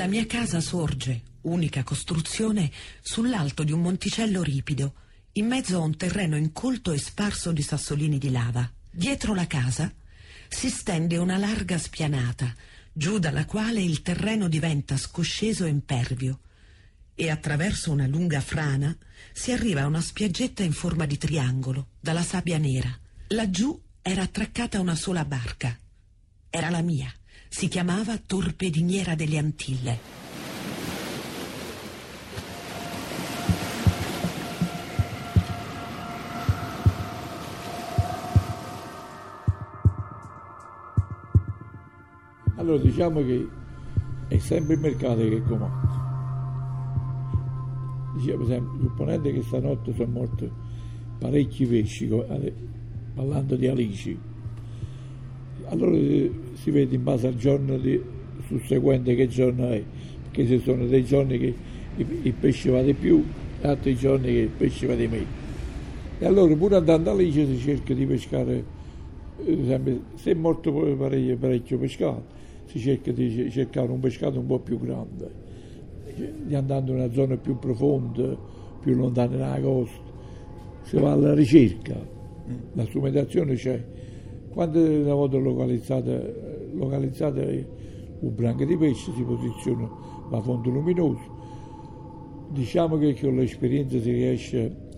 La mia casa sorge, unica costruzione, sull'alto di un monticello ripido, in mezzo a un terreno incolto e sparso di sassolini di lava. Dietro la casa si stende una larga spianata, giù dalla quale il terreno diventa scosceso e impervio, e attraverso una lunga frana si arriva a una spiaggetta in forma di triangolo, dalla sabbia nera. Laggiù era attraccata una sola barca. Era la mia. Si chiamava Torpediniera delle Antille. Allora diciamo che è sempre il mercato che comanda. Per esempio, supponete che stanotte sono morti parecchi pesci, parlando di alici. Allora eh, si vede in base al giorno di, susseguente che giorno è, perché ci sono dei giorni che il pesce va di più e altri giorni che il pesce va di meno. E allora pure andando all'Alice si cerca di pescare, esempio, se è morto parecchio, parecchio pescato, si cerca di cercare un pescato un po' più grande, di andando in una zona più profonda, più lontana dalla costa, si va alla ricerca, la strumentazione c'è. Quando una volta localizzata, localizzata un branco di pesce si posiziona la fonte luminosa, diciamo che con l'esperienza si riesce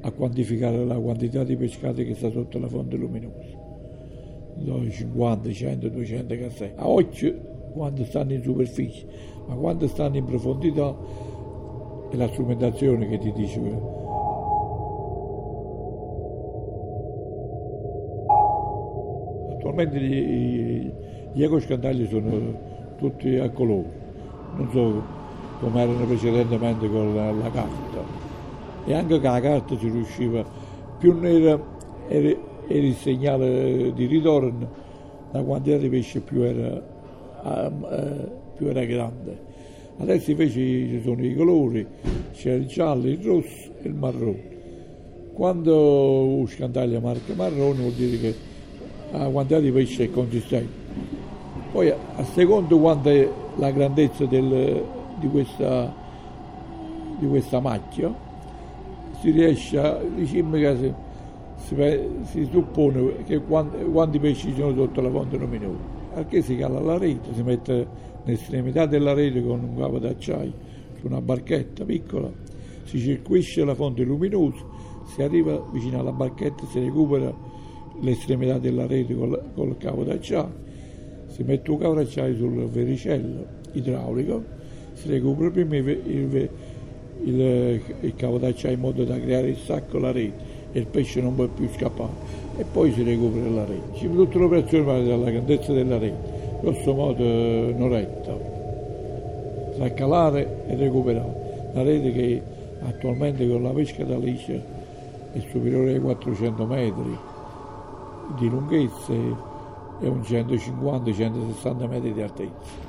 a quantificare la quantità di pescati che sta sotto la fonte luminosa. 50, 100, 200 cassette. A occhio quando stanno in superficie, ma quando stanno in profondità è la strumentazione che ti dice Attualmente gli, gli ecoscandagli sono tutti a colore, non so come erano precedentemente con la, la carta. E anche con la carta si riusciva, più nera era, era il segnale di ritorno, la quantità di pesce più era, eh, più era grande. Adesso invece ci sono i colori, c'è il giallo, il rosso e il marrone. Quando un scandaglio marca marrone vuol dire che la quantità di pesce è consistente. Poi a secondo quanto è la grandezza del, di, questa, di questa macchia si riesce a diciamo che si, si suppone che quanti, quanti pesci sono sotto la fonte luminosa. Perché si cala la rete, si mette nell'estremità della rete con un capo d'acciaio su una barchetta piccola, si circuisce la fonte luminosa, si arriva vicino alla barchetta, si recupera l'estremità della rete col, col cavo d'acciaio, si mette un cavo d'acciaio sul vericello idraulico, si recupera prima il, il, il, il cavo d'acciaio in modo da creare il sacco la rete. E il pesce non può più scappare. E poi si recupera la rete. Tutta l'operazione va dalla grandezza della rete, grosso modo un'oretta, tra calare e recuperare. La rete che attualmente con la pesca da liscia è superiore ai 400 metri di lunghezza e un 150-160 metri di altezza.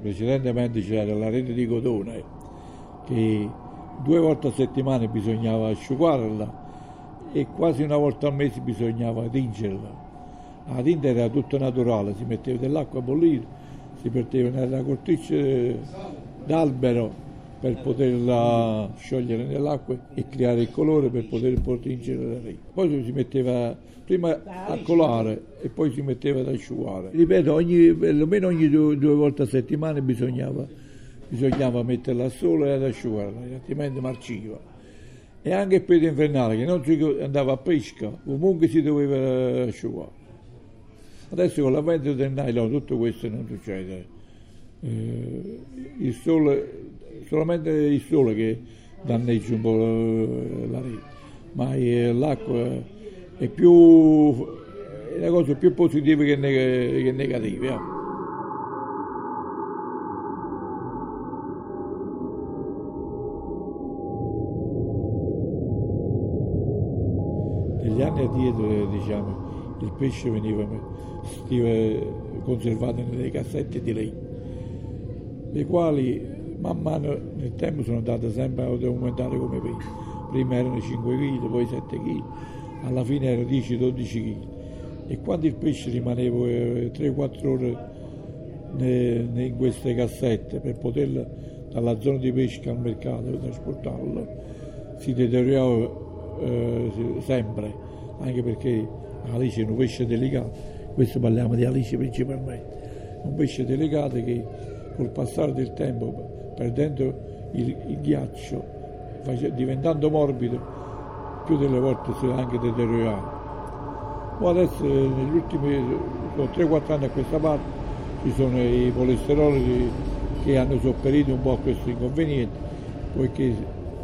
precedentemente c'era la rete di cotone che due volte a settimana bisognava asciugarla e quasi una volta al mese bisognava tingerla. La tinta era tutta naturale, si metteva dell'acqua a bollire, si metteva nella corteccia d'albero per poterla sciogliere nell'acqua e creare il colore per poter tingere la rete. Poi si metteva prima a colare e poi si metteva ad asciugare. Ripeto, ogni, almeno ogni due, due, volte a settimana bisognava, bisognava metterla a sole e ad asciugarla, altrimenti marciva. E anche periodo invernale, che non si andava a pesca, comunque si doveva asciugare. Adesso con l'avvento del nylon tutto questo non succede. Eh, il sole, solamente il sole che danneggia un po' la rete, ma l'acqua è più è una cosa più positiva che, neg- che negativa. Negli anni addietro, diciamo, il pesce veniva conservato nelle cassette di legno, le quali man mano nel tempo sono andate sempre ad aumentare come peso. Prima erano 5 kg, poi 7 kg, alla fine erano 10-12 kg. E quando il pesce rimaneva 3-4 eh, ore in queste cassette per poterlo dalla zona di pesca al mercato trasportarlo, si deteriorava eh, sempre, anche perché l'alice è un pesce delicato, questo parliamo di alice principalmente, un pesce delicato che col passare del tempo, perdendo il, il ghiaccio, diventando morbido, più delle volte si è anche deteriorato. Ma adesso negli ultimi 3-4 anni a questa parte ci sono i polesteroli che hanno sopperito un po' a questo inconveniente, poiché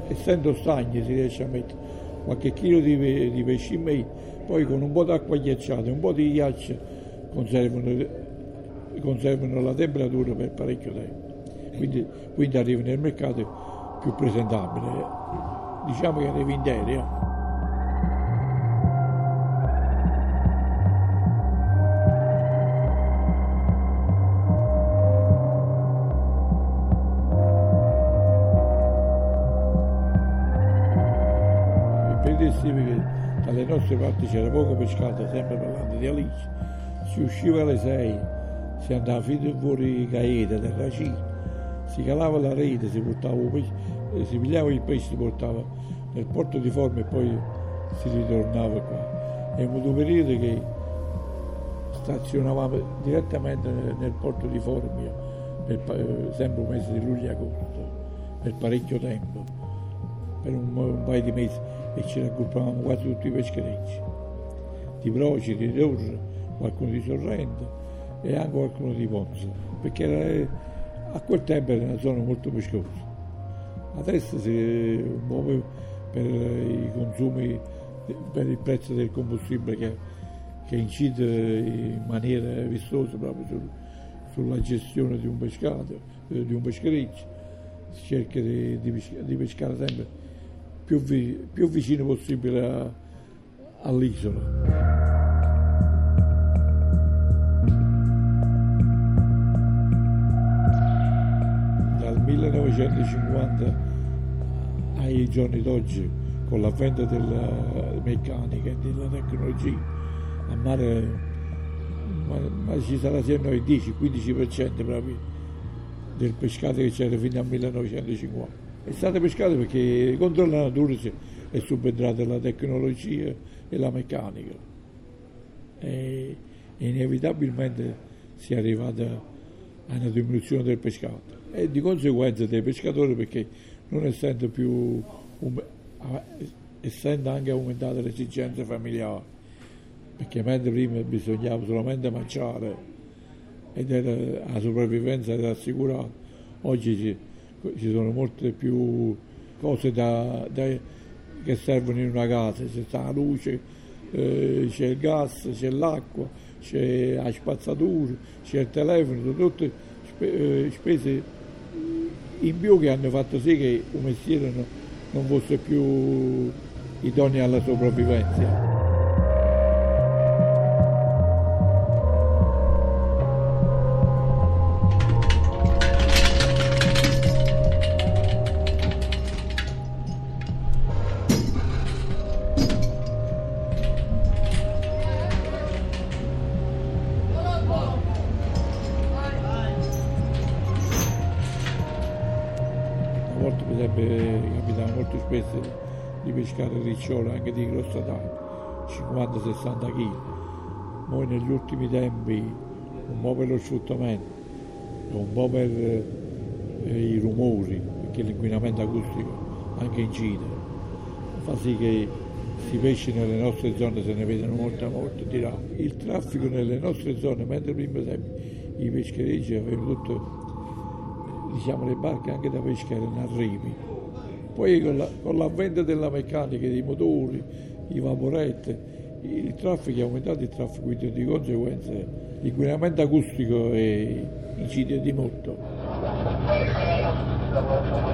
essendo stagni si riesce a mettere qualche chilo di, di pesce in poi con un po' d'acqua ghiacciata e un po' di ghiaccio conservano, conservano, la temperatura per parecchio tempo. Quindi, quindi arriva nel mercato più presentabile. Diciamo che arriva interi. Eh. Nostre parti c'era poco pescato, sempre parlando di Alice, si usciva alle 6, si andava fino fuori Gaeta, del Racino, si calava la rete, si portava eh, si pigliava il pesce, si portava nel porto di Forma e poi si ritornava qua. È un periodo che stazionavamo direttamente nel porto di Formia, per, eh, sempre un mese di luglio agosto, per parecchio tempo, per un, un paio di mesi e ci raggruppavamo quasi tutti i pescherecci, di Procidi, di Orra, qualcuno di Sorrento e anche qualcuno di Ponza, perché era, a quel tempo era una zona molto pescosa. Adesso si muove per i consumi, per il prezzo del combustibile che, che incide in maniera vistosa proprio sul, sulla gestione di un pescato, di un peschereccio, si cerca di, di, di pescare sempre più, vi, più vicino possibile a, all'isola. Dal 1950 ai giorni d'oggi, con l'avvento della meccanica e della tecnologia, a mare ma, ma ci sarà sempre il 10-15% proprio del pescato che c'era fino al 1950 è stata pescata perché contro la natura è subentrata la tecnologia e la meccanica. E inevitabilmente si è arrivata a una diminuzione del pescato e di conseguenza dei pescatori perché non essendo più essendo anche aumentate le esigenze familiari perché mentre prima bisognava solamente mangiare ed era la sopravvivenza era assicurata oggi ci sono molte più cose da, da, che servono in una casa, c'è la luce, eh, c'è il gas, c'è l'acqua, c'è la spazzatura, c'è il telefono, sono tutte spe, eh, spese in più che hanno fatto sì che un mestiere no, non fosse più idoneo alla sopravvivenza. Spesso di pescare ricciole anche di grosso taglio, 50-60 kg. Poi negli ultimi tempi un po' per lo sfruttamento, un po' per eh, i rumori, perché l'inquinamento acustico anche incide, fa sì che si pesci nelle nostre zone se ne vedono molto molto di là. Il traffico nelle nostre zone, mentre prima tempo i pescherecci avevano tutto diciamo, le barche anche da pesca erano arrivi. Poi con, la, con l'avvento della meccanica, dei motori, i vaporetti, il traffico è aumentato, il traffico quindi di conseguenza l'inquinamento acustico e incide di molto. La